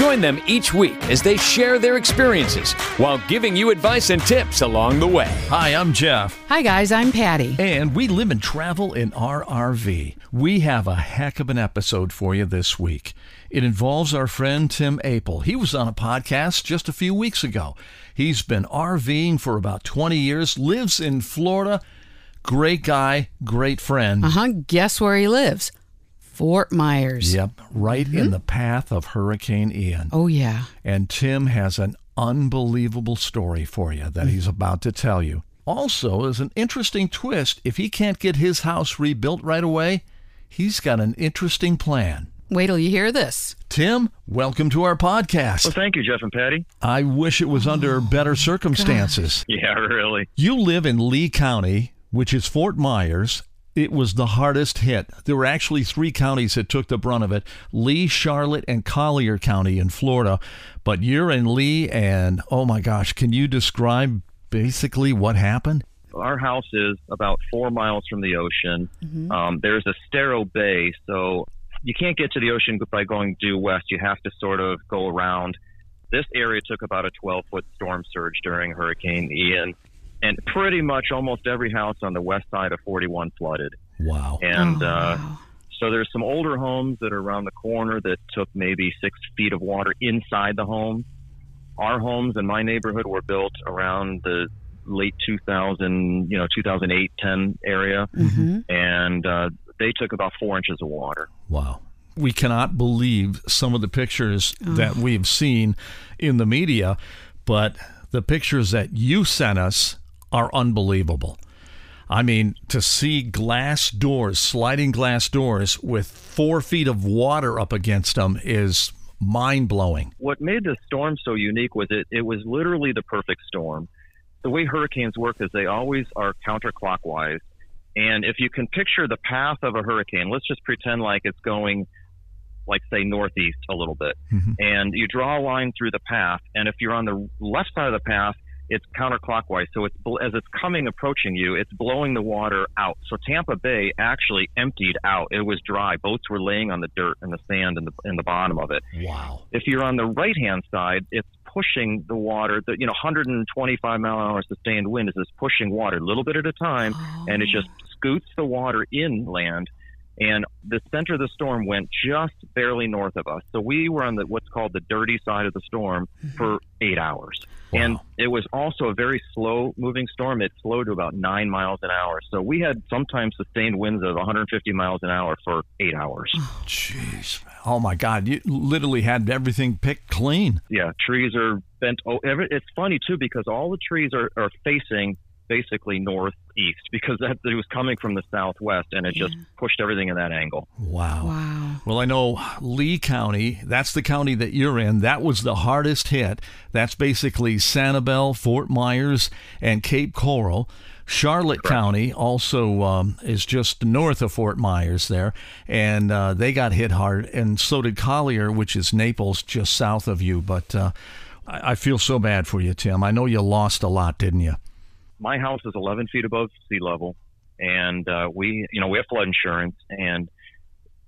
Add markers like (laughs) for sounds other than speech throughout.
Join them each week as they share their experiences while giving you advice and tips along the way. Hi, I'm Jeff. Hi, guys. I'm Patty. And we live and travel in our RV. We have a heck of an episode for you this week. It involves our friend Tim Apel. He was on a podcast just a few weeks ago. He's been RVing for about 20 years, lives in Florida. Great guy, great friend. Uh huh. Guess where he lives? Fort Myers. Yep, right mm-hmm. in the path of Hurricane Ian. Oh, yeah. And Tim has an unbelievable story for you that he's about to tell you. Also, as an interesting twist, if he can't get his house rebuilt right away, he's got an interesting plan. Wait till you hear this. Tim, welcome to our podcast. Well, thank you, Jeff and Patty. I wish it was under oh, better circumstances. Gosh. Yeah, really. You live in Lee County, which is Fort Myers, it was the hardest hit. There were actually three counties that took the brunt of it Lee, Charlotte, and Collier County in Florida. But you're in Lee, and oh my gosh, can you describe basically what happened? Our house is about four miles from the ocean. Mm-hmm. Um, there's a sterile Bay, so you can't get to the ocean by going due west. You have to sort of go around. This area took about a 12 foot storm surge during Hurricane Ian and pretty much almost every house on the west side of 41 flooded. Wow. And oh, uh, wow. so there's some older homes that are around the corner that took maybe six feet of water inside the home. Our homes in my neighborhood were built around the late 2000, you know, 2008, 10 area, mm-hmm. and uh, they took about four inches of water. Wow. We cannot believe some of the pictures oh. that we've seen in the media, but the pictures that you sent us are unbelievable. I mean, to see glass doors, sliding glass doors with four feet of water up against them is mind blowing. What made the storm so unique was it, it was literally the perfect storm. The way hurricanes work is they always are counterclockwise. And if you can picture the path of a hurricane, let's just pretend like it's going, like, say, northeast a little bit. Mm-hmm. And you draw a line through the path. And if you're on the left side of the path, it's counterclockwise. So it's as it's coming approaching you, it's blowing the water out. So Tampa Bay actually emptied out. It was dry. Boats were laying on the dirt and the sand in the in the bottom of it. Wow. If you're on the right hand side, it's pushing the water. The you know 125 mile an hour sustained wind is just pushing water a little bit at a time, oh. and it oh. just scoots the water inland. And the center of the storm went just barely north of us. So we were on the what's called the dirty side of the storm mm-hmm. for eight hours. Wow. And it was also a very slow moving storm. It slowed to about nine miles an hour. So we had sometimes sustained winds of 150 miles an hour for eight hours. Jeez. Oh my God. You literally had everything picked clean. Yeah. Trees are bent. Oh, it's funny too because all the trees are, are facing basically northeast because that it was coming from the southwest and it yeah. just pushed everything in that angle. Wow. Wow. Well, I know Lee County, that's the county that you're in. That was the hardest hit. That's basically Sanibel, Fort Myers, and Cape Coral. Charlotte Correct. County also um, is just north of Fort Myers there, and uh, they got hit hard, and so did Collier, which is Naples, just south of you. But uh, I, I feel so bad for you, Tim. I know you lost a lot, didn't you? My house is 11 feet above sea level, and uh, we, you know, we have flood insurance, and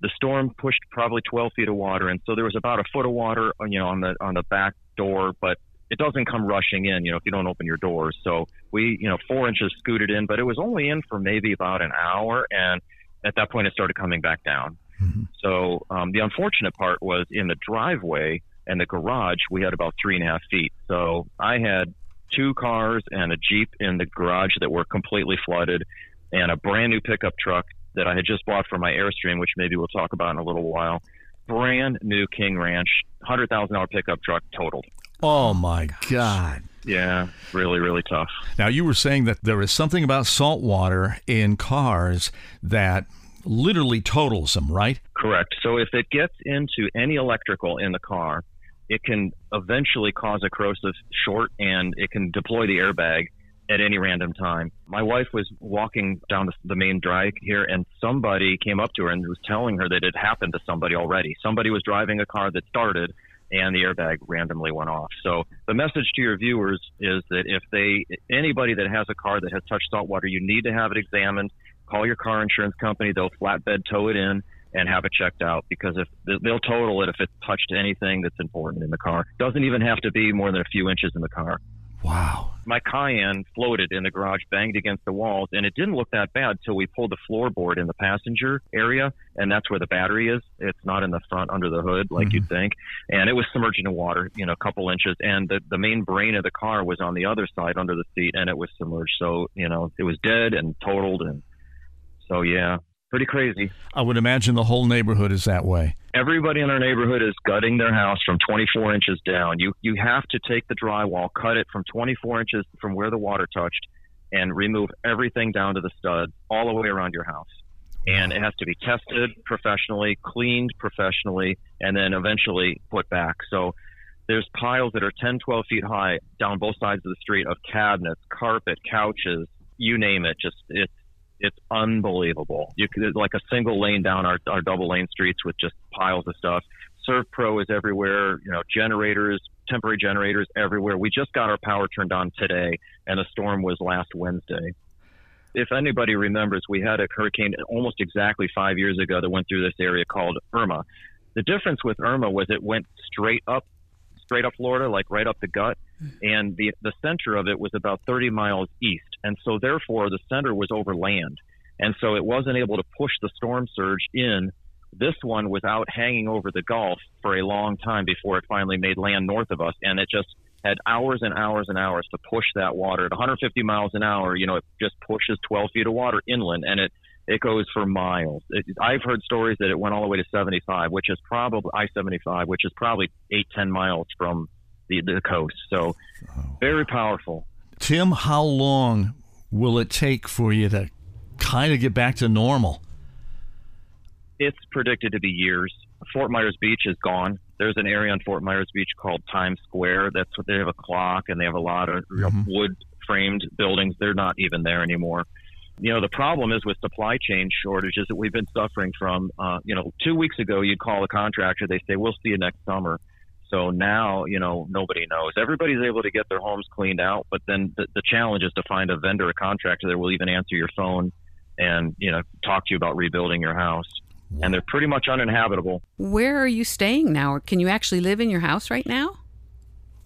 the storm pushed probably 12 feet of water, and so there was about a foot of water, uh, you know, on the on the back door, but it doesn't come rushing in, you know, if you don't open your doors. So we, you know, four inches scooted in, but it was only in for maybe about an hour, and at that point it started coming back down. Mm-hmm. So um, the unfortunate part was in the driveway and the garage, we had about three and a half feet. So I had two cars and a Jeep in the garage that were completely flooded, and a brand new pickup truck that I had just bought for my Airstream, which maybe we'll talk about in a little while. Brand new King Ranch, hundred thousand dollar pickup truck totaled. Oh, oh my God. Yeah, really, really tough. Now, you were saying that there is something about salt water in cars that literally totals them, right? Correct. So if it gets into any electrical in the car, it can eventually cause a corrosive short and it can deploy the airbag at any random time. My wife was walking down the, main drag here and somebody came up to her and was telling her that it happened to somebody already. Somebody was driving a car that started and the airbag randomly went off. So the message to your viewers is that if they anybody that has a car that has touched salt water, you need to have it examined. Call your car insurance company; they'll flatbed tow it in and have it checked out because if they'll total it if it touched anything that's important in the car. Doesn't even have to be more than a few inches in the car. Wow. My Cayenne floated in the garage, banged against the walls, and it didn't look that bad till we pulled the floorboard in the passenger area, and that's where the battery is. It's not in the front under the hood like mm-hmm. you'd think, and it was submerged in water, you know, a couple inches, and the the main brain of the car was on the other side under the seat, and it was submerged. So you know, it was dead and totaled, and so yeah, pretty crazy. I would imagine the whole neighborhood is that way. Everybody in our neighborhood is gutting their house from 24 inches down. You you have to take the drywall, cut it from 24 inches from where the water touched, and remove everything down to the stud all the way around your house. And it has to be tested professionally, cleaned professionally, and then eventually put back. So there's piles that are 10, 12 feet high down both sides of the street of cabinets, carpet, couches, you name it. Just it's it's unbelievable. You could like a single lane down our, our double lane streets with just piles of stuff. ServPro is everywhere. You know, generators, temporary generators everywhere. We just got our power turned on today, and the storm was last Wednesday. If anybody remembers, we had a hurricane almost exactly five years ago that went through this area called Irma. The difference with Irma was it went straight up, straight up Florida, like right up the gut and the the center of it was about 30 miles east, and so therefore the center was over land, and so it wasn't able to push the storm surge in. This one was out hanging over the Gulf for a long time before it finally made land north of us, and it just had hours and hours and hours to push that water at 150 miles an hour. You know, it just pushes 12 feet of water inland, and it it goes for miles. It, I've heard stories that it went all the way to 75, which is probably I-75, which is probably eight, ten miles from the, the coast. So very powerful. Tim, how long will it take for you to kind of get back to normal? It's predicted to be years. Fort Myers Beach is gone. There's an area on Fort Myers Beach called Times Square. That's what they have a clock and they have a lot of mm-hmm. wood framed buildings. They're not even there anymore. You know, the problem is with supply chain shortages that we've been suffering from. Uh, you know, two weeks ago, you'd call a contractor, they say, we'll see you next summer. So now, you know, nobody knows. Everybody's able to get their homes cleaned out, but then the, the challenge is to find a vendor, a contractor that will even answer your phone and, you know, talk to you about rebuilding your house. And they're pretty much uninhabitable. Where are you staying now? Can you actually live in your house right now?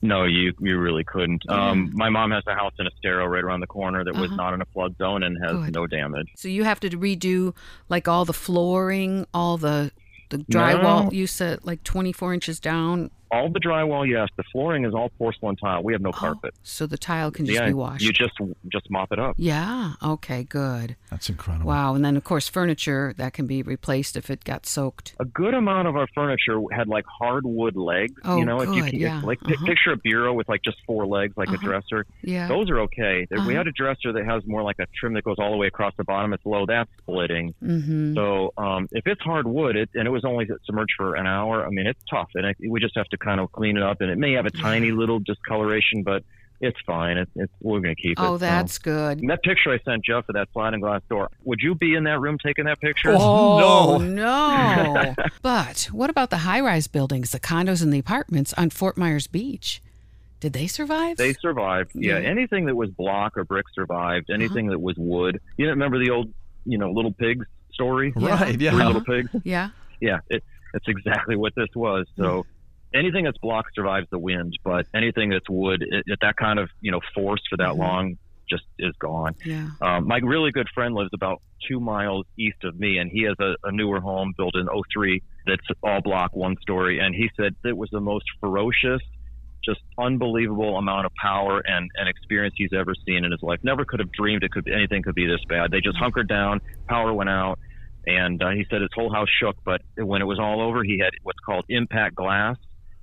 No, you you really couldn't. Um, my mom has a house in Estero right around the corner that was uh-huh. not in a flood zone and has Good. no damage. So you have to redo like all the flooring, all the the drywall. No. You said like 24 inches down all the drywall, yes. The flooring is all porcelain tile. We have no oh, carpet. So the tile can just yeah, be washed. You just just mop it up. Yeah. Okay. Good. That's incredible. Wow. And then of course furniture that can be replaced if it got soaked. A good amount of our furniture had like hardwood legs. Oh, you know, good, if you can, yeah. like uh-huh. picture a bureau with like just four legs, like uh-huh. a dresser. Yeah. Those are okay. Uh-huh. We had a dresser that has more like a trim that goes all the way across the bottom. It's low. That's splitting. Mm-hmm. So um, if it's hardwood, it, and it was only submerged for an hour. I mean, it's tough, and it, we just have to kind of clean it up up, and it may have a tiny little discoloration, but it's fine. It, it's we're going to keep it. Oh, that's so. good. And that picture I sent Jeff of that sliding glass door. Would you be in that room taking that picture? Oh no, (laughs) no. (laughs) but what about the high-rise buildings, the condos and the apartments on Fort Myers Beach? Did they survive? They survived. Yeah, yeah. anything that was block or brick survived. Uh-huh. Anything uh-huh. that was wood. You remember the old, you know, little pigs story? Yeah. Right. Yeah. Three little pigs. Yeah. Yeah. It, it's exactly what this was. So anything that's block survives the wind, but anything that's wood, at that kind of you know force for that mm-hmm. long, just is gone. Yeah. Um, my really good friend lives about two miles east of me, and he has a, a newer home built in 03 that's all block, one story, and he said it was the most ferocious, just unbelievable amount of power and, and experience he's ever seen in his life. Never could have dreamed it could anything could be this bad. They just hunkered down, power went out and uh, he said his whole house shook. But when it was all over, he had what's called impact glass.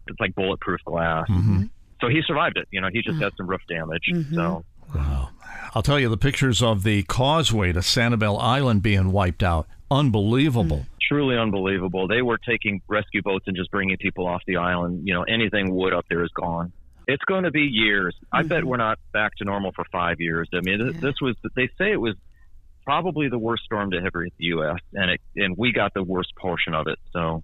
It's like bulletproof glass. Mm-hmm. mm-hmm. So he survived it. You know, he just mm. had some roof damage. Mm-hmm. So Wow. I'll tell you the pictures of the causeway to Sanibel Island being wiped out. Unbelievable. Mm. truly unbelievable. They were taking rescue boats and just bringing people off the island. You know, anything wood up there is gone. It's going to be years. I bet mm-hmm. we're not back to normal for five years. I mean, th- this was. They say it was probably the worst storm to ever hit the U.S. and it and we got the worst portion of it. So,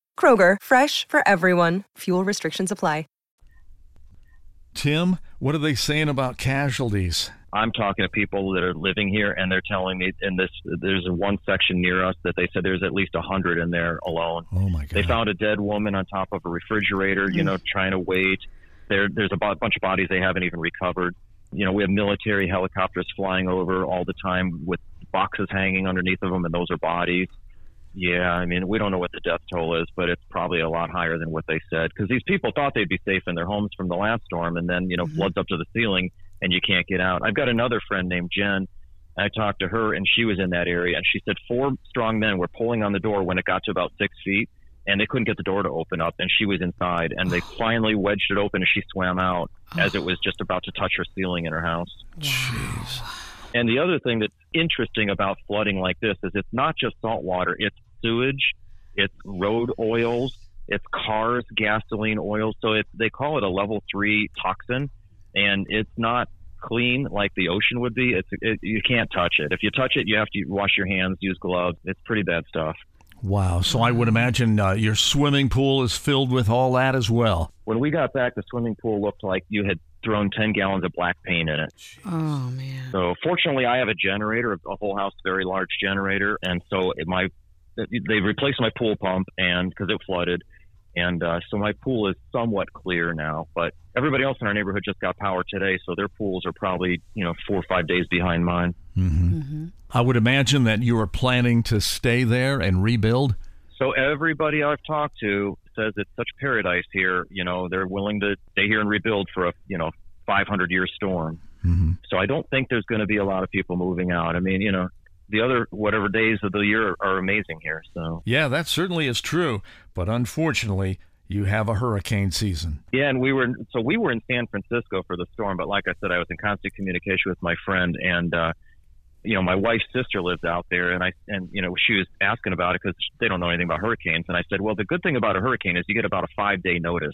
Kroger, fresh for everyone. Fuel restrictions apply. Tim, what are they saying about casualties? I'm talking to people that are living here, and they're telling me in this there's one section near us that they said there's at least a hundred in there alone. Oh my God. They found a dead woman on top of a refrigerator, you mm. know, trying to wait. There, there's a bunch of bodies they haven't even recovered. You know, we have military helicopters flying over all the time with boxes hanging underneath of them, and those are bodies. Yeah, I mean, we don't know what the death toll is, but it's probably a lot higher than what they said because these people thought they'd be safe in their homes from the last storm, and then you know, mm-hmm. floods up to the ceiling and you can't get out. I've got another friend named Jen. I talked to her, and she was in that area, and she said four strong men were pulling on the door when it got to about six feet, and they couldn't get the door to open up, and she was inside, and they (sighs) finally wedged it open, and she swam out (sighs) as it was just about to touch her ceiling in her house. And the other thing that's interesting about flooding like this is it's not just salt water, it's sewage, it's road oils, it's cars, gasoline, oil. So it, they call it a level three toxin, and it's not clean like the ocean would be. It's it, you can't touch it. If you touch it, you have to wash your hands, use gloves. It's pretty bad stuff. Wow. So I would imagine uh, your swimming pool is filled with all that as well. When we got back, the swimming pool looked like you had thrown 10 gallons of black paint in it. Oh man. So fortunately, I have a generator, a whole house, very large generator, and so it, my they replaced my pool pump and because it flooded, and uh, so my pool is somewhat clear now. But everybody else in our neighborhood just got power today, so their pools are probably you know four or five days behind mine. I would imagine that you are planning to stay there and rebuild. So everybody I've talked to says it's such paradise here. You know, they're willing to stay here and rebuild for a you know 500 year storm. So I don't think there's going to be a lot of people moving out. I mean, you know, the other whatever days of the year are amazing here. So Yeah, that certainly is true. But unfortunately, you have a hurricane season. yeah, and we were so we were in San Francisco for the storm, but like I said, I was in constant communication with my friend and. uh you know, my wife's sister lives out there, and I and you know she was asking about it because they don't know anything about hurricanes, and I said, well, the good thing about a hurricane is you get about a five day notice.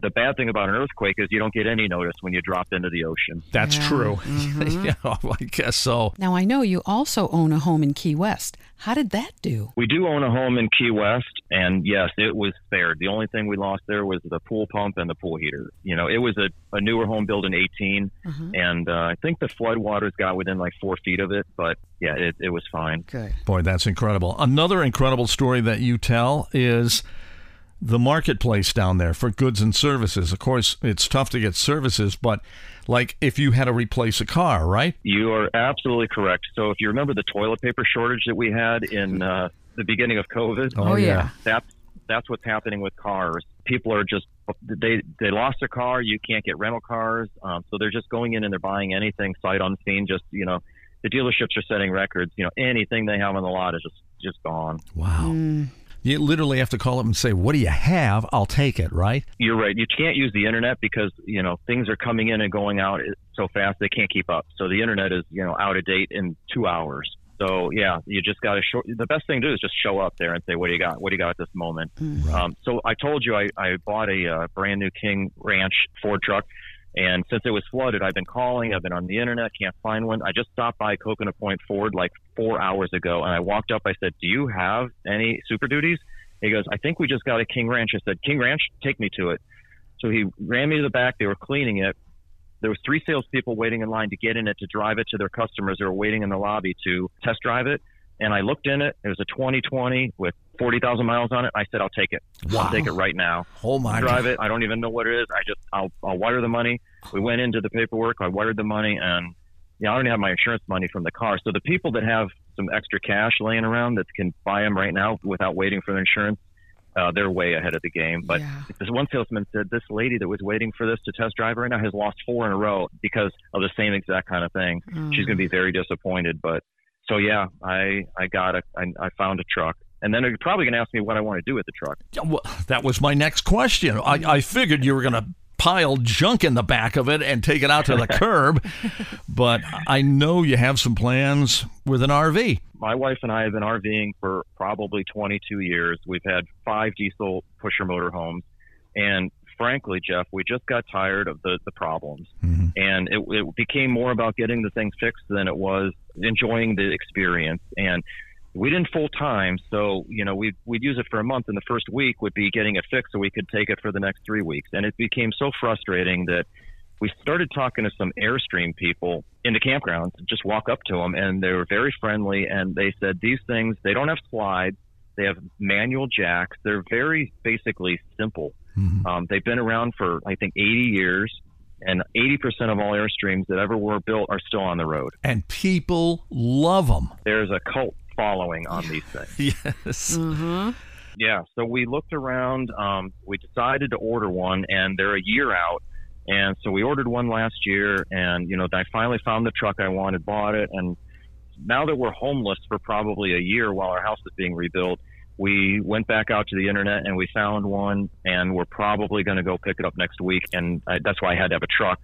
The bad thing about an earthquake is you don't get any notice when you drop into the ocean. That's Yeah. true. (laughs) yeah, I guess so. Now I know you also own a home in Key West. How did that do? We do own a home in Key West, and yes, it was spared. The only thing we lost there was the pool pump and the pool heater. You know, it was a, a newer home built in 18, and uh, I think the flood waters got within like four feet of it, but yeah, it, it was fine. Good. Boy, that's incredible. Another incredible story that you tell is the marketplace down there for goods and services. Of course, it's tough to get services, but like if you had to replace a car, right? You are absolutely correct. So if you remember the toilet paper shortage that we had in uh, the beginning of COVID, Oh, yeah. that's that's what's happening with cars. People are just they they lost their car. You can't get rental cars, um, so they're just going in and they're buying anything sight unseen. Just you know, the dealerships are setting records. You know, anything they have on the lot is just just gone. Wow. You literally have to call up and say, "What do you have? I'll take it." Right? You're right. You can't use the internet because you know things are coming in and going out so fast they can't keep up. So the internet is you know out of date in two hours. So yeah, you just got to show. The best thing to do is just show up there and say, "What do you got? What do you got at this moment?" Um, so I told you I, I bought a uh, brand new King Ranch Ford truck, and since it was flooded, I've been calling. I've been on the internet, can't find one. I just stopped by Coconut Point Ford like four hours ago, and I walked up. I said, "Do you have any Super Duties?" He goes, "I think we just got a King Ranch." I said, "King Ranch, take me to it." So he ran me to the back. They were cleaning it. There was three salespeople waiting in line to get in it to drive it to their customers who were waiting in the lobby to test drive it. And I looked in it. It was a 2020 with 40,000 miles on it. I said, I'll take it. I'll take it right now. Oh my Drive God. it. I don't even know what it is. I just, I'll, I'll wire the money. We went into the paperwork. I wired the money, and yeah, I already have my insurance money from the car. So the people that have some extra cash laying around that can buy them right now without waiting for the insurance, uh, they're way ahead of the game. But Yeah. this one salesman said this lady that was waiting for this to test drive right now has lost four in a row because of the same exact kind of thing. She's going to be very disappointed. But so yeah, I I got a I, I found a truck, and then you're probably going to ask me what I want to do with the truck. Yeah, well, that was my next question. I, I figured you were going to pile junk in the back of it and take it out to the (laughs) curb, but I know you have some plans with an RV. My wife and I have been RVing for probably 22 years. We've had five diesel pusher motor homes, and frankly, Jeff, we just got tired of the the problems, mm-hmm. and it, it became more about getting the things fixed than it was enjoying the experience. And we didn't full time, so you know we we'd use it for a month, and the first week would be getting it fixed, so we could take it for the next three weeks. And it became so frustrating that we started talking to some Airstream people in the campgrounds. Just walk up to them, and they were very friendly, and they said these things they don't have slides, they have manual jacks. They're very basically simple. Um, they've been around for I think 80 years. And 80% of all Airstreams that ever were built are still on the road. And people love them. There's a cult following on these things. (laughs) Yes. Mm-hmm. Yeah, so we looked around. Um, we decided to order one, and they're a year out. And so we ordered one last year, and you know, I finally found the truck I wanted, bought it, and now that we're homeless for probably a year while our house is being rebuilt, we went back out to the internet and we found one, and we're probably going to go pick it up next week. And I, that's why I had to have a truck.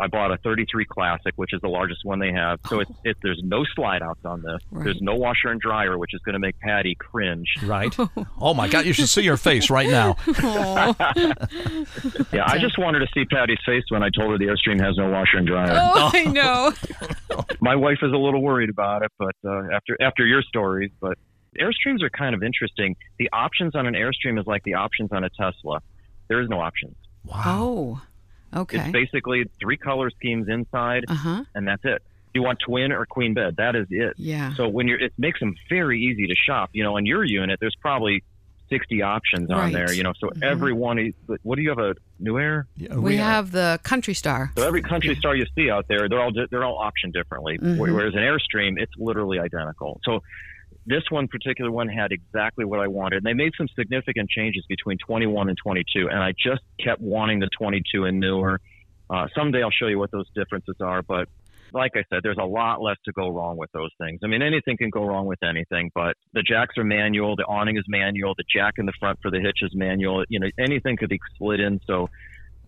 I bought a 33 Classic, which is the largest one they have. So it's, it, there's no slide outs on this. There's no washer and dryer, which is going to make Patty cringe. Right? (laughs) Oh my God, you should see your face right now. (laughs) (laughs) Yeah, I just wanted to see Patty's face when I told her the Airstream has no washer and dryer. Oh, I know. My wife is a little worried about it, but uh, after after your stories, but Airstreams are kind of interesting. The options on an Airstream is like the options on a Tesla. There is no options. Wow. Oh, okay. It's basically three color schemes inside, Uh huh. and that's it. You want twin or queen bed? That is it. Yeah. So when you're, it makes them very easy to shop. You know, on your unit, there's probably 60 options on Right. there. You know, so every one. is- What do you have a Newmar? Yeah, We have the Kountry Star. So every country star you see out there, they're all they're all optioned differently. Whereas an Airstream, it's literally identical. So this one particular one had exactly what I wanted. And they made some significant changes between 21 and 22, and I just kept wanting the 22 and newer. Uh, someday I'll show you what those differences are, but like I said, there's a lot less to go wrong with those things. I mean, anything can go wrong with anything, but the jacks are manual, the awning is manual, the jack in the front for the hitch is manual. You know, anything could be split in. So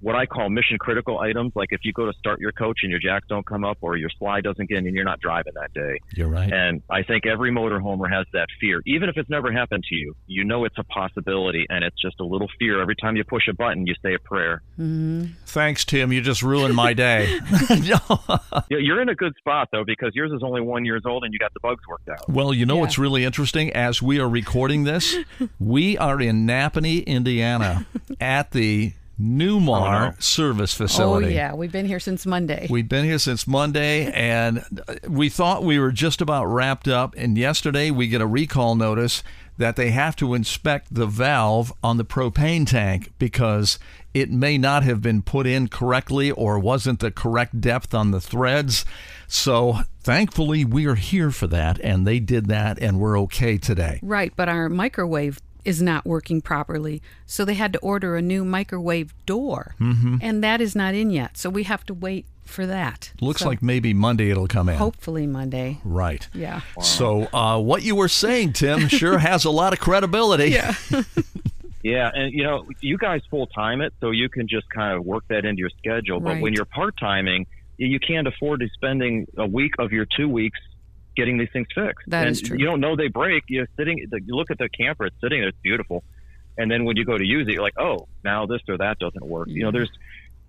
what I call mission critical items, like if you go to start your coach and your jacks don't come up or your slide doesn't get in and you're not driving that day. You're right. And I think every motorhomer has that fear. Even if it's never happened to you, you know it's a possibility and it's just a little fear. Every time you push a button, you say a prayer. Mm-hmm. Thanks, Tim. You just ruined my day. (laughs) (laughs) Yeah, You're in a good spot though because yours is only one years old and you got the bugs worked out. Well, you know what's really interesting? As we are recording this, we are in Nappanee, Indiana, (laughs) at the Newmar Service oh, facility. Oh, yeah. We've been here since Monday. We've been here since Monday, and we thought we were just about wrapped up. And yesterday, we get a recall notice that they have to inspect the valve on the propane tank because it may not have been put in correctly or wasn't the correct depth on the threads. So, thankfully, we are here for that, and they did that, and we're okay today. Right, but our microwave is not working properly. So they had to order a new microwave door. Mm-hmm. And that is not in yet. So we have to wait for that. Looks So like maybe Monday it'll come in. hopefully Monday. Right. Yeah. So, uh, what you were saying, Tim, sure (laughs) has a lot of credibility. Yeah. (laughs) Yeah, and you know, you guys full time it, so you can just kind of work that into your schedule. But when you're part timing, you can't afford to spending a week of your two weeks getting these things fixed. That and is true. You don't know they break. You're sitting. You look at the camper; it's sitting there. It's beautiful. And then when you go to use it, you're like, oh, now this or that doesn't work. You know, there's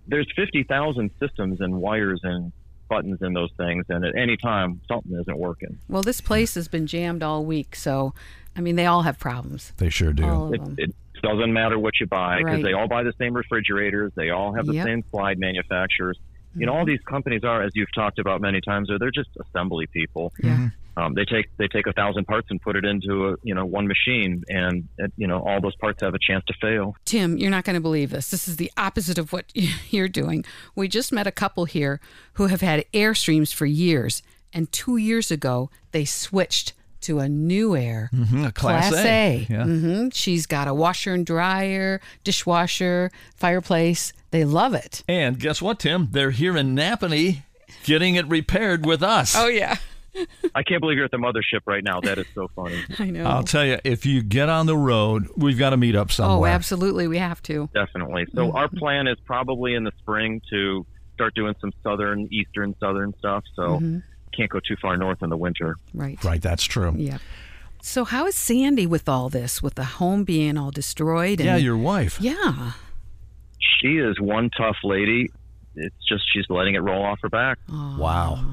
there's fifty thousand systems and wires and buttons in those things, and at any time something isn't working. Well, this place has been jammed all week. So, I mean, they all have problems. They sure do. All of It, them. it doesn't matter what you buy because Right. they all buy the same refrigerators. They all have the Yep. same slide manufacturers. You know, Mm-hmm. all these companies are, as you've talked about many times, are they're just assembly people. Yeah. Um, they take they take a thousand parts and put it into a you know one machine, and uh, you know all those parts have a chance to fail. Tim, you're not going to believe this. This is the opposite of what (laughs) you're doing. We just met a couple here who have had Airstreams for years, and two years ago they switched to a Newmar, Mhm, a Class A. Yeah. hmm She's got a washer and dryer, dishwasher, fireplace. They love it. And guess what, Tim? They're here in Nappanee getting it repaired with us. Oh yeah, I can't believe you're at the mothership right now. That is so funny. (laughs) I know. I'll tell you, if you get on the road, we've got to meet up somewhere. oh, absolutely, we have to. Definitely. So our plan is probably in the spring to start doing some southern, eastern, southern stuff. So can't go too far north in the winter. Right. Right, that's true. Yeah. So how is Sandy with all this, with the home being all destroyed? And, Yeah, your wife. Yeah. She is one tough lady. It's just she's letting it roll off her back. Wow.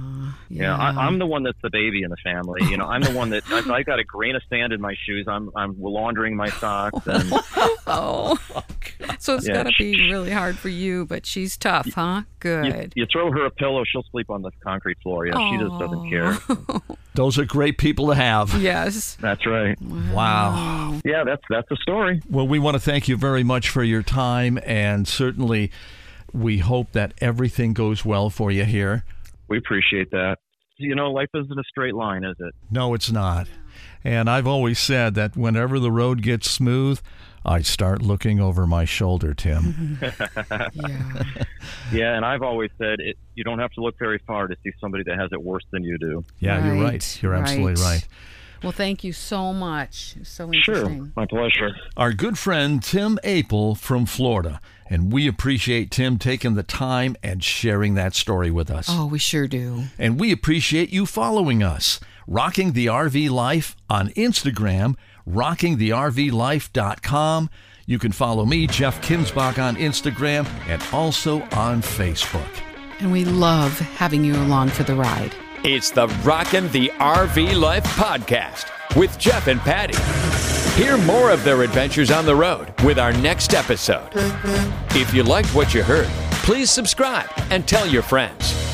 Yeah, I, I'm the one that's the baby in the family. You know, I'm the one that if I got a grain of sand in my shoes. I'm I'm laundering my socks, and (laughs) Oh. (laughs) oh so it's Yeah. got to be really hard for you, but she's tough, huh? Good. you throw her a pillow, she'll sleep on the concrete floor. Yeah, she just doesn't care. Those are great people to have. Yes. That's right. Wow. Yeah, that's that's the story. Well, we want to thank you very much for your time, and certainly we hope that everything goes well for you here. We appreciate that. You know, life isn't a straight line, is it? No, it's not. And I've always said that whenever the road gets smooth, I start looking over my shoulder, Tim. (laughs) Yeah. Yeah, and I've always said it, you don't have to look very far to see somebody that has it worse than you do. Yeah, you're Right, right. You're absolutely right. right. Well, thank you so much. It's So Sure, interesting. my pleasure. Our good friend Tim Apel from Florida. And we appreciate Tim taking the time and sharing that story with us. Oh, we sure do. And we appreciate you following us. Rocking the RV Life on Instagram, rockingthervlife.com. You can follow me, Jeff Kinzbach, on Instagram and also on Facebook. And we love having you along for the ride. It's the Rockin' the RV Life podcast with Jeff and Patty. Hear more of their adventures on the road with our next episode. If you liked what you heard, please subscribe and tell your friends.